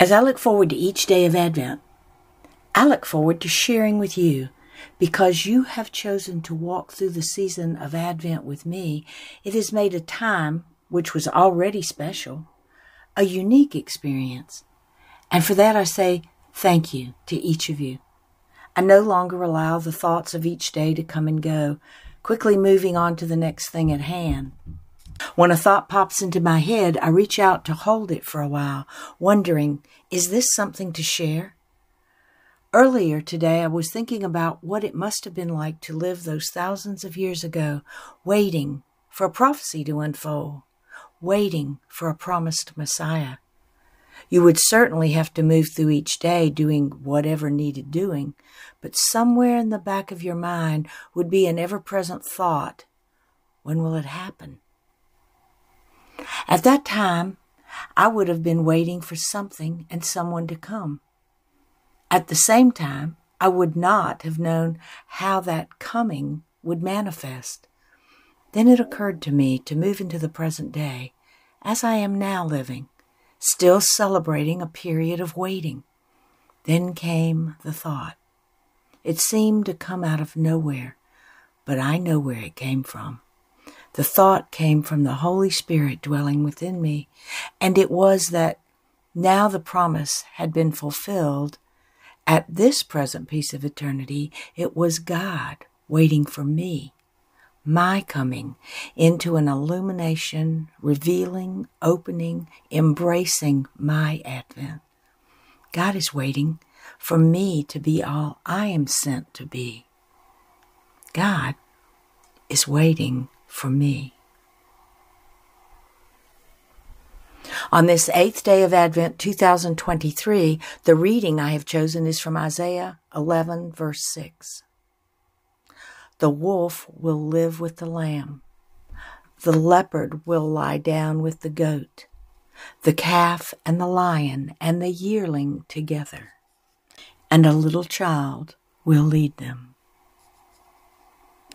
As I look forward to each day of Advent, I look forward to sharing with you because you have chosen to walk through the season of Advent with me. It has made a time, which was already special, a unique experience. And for that I say thank you to each of you. I no longer allow the thoughts of each day to come and go, quickly moving on to the next thing at hand. When a thought pops into my head, I reach out to hold it for a while, wondering, is this something to share? Earlier today, I was thinking about what it must have been like to live those thousands of years ago, waiting for a prophecy to unfold, waiting for a promised Messiah. You would certainly have to move through each day doing whatever needed doing, but somewhere in the back of your mind would be an ever present thought when will it happen? At that time, I would have been waiting for something and someone to come. At the same time, I would not have known how that coming would manifest. Then it occurred to me to move into the present day, as I am now living, still celebrating a period of waiting. Then came the thought. It seemed to come out of nowhere, but I know where it came from. The thought came from the Holy Spirit dwelling within me, and it was that now the promise had been fulfilled. At this present piece of eternity, it was God waiting for me, my coming into an illumination, revealing, opening, embracing my advent. God is waiting for me to be all I am sent to be. God is waiting for me. On this eighth day of Advent 2023, the reading I have chosen is from Isaiah 11, verse 6. The wolf will live with the lamb. The leopard will lie down with the goat. The calf and the lion and the yearling together. And a little child will lead them.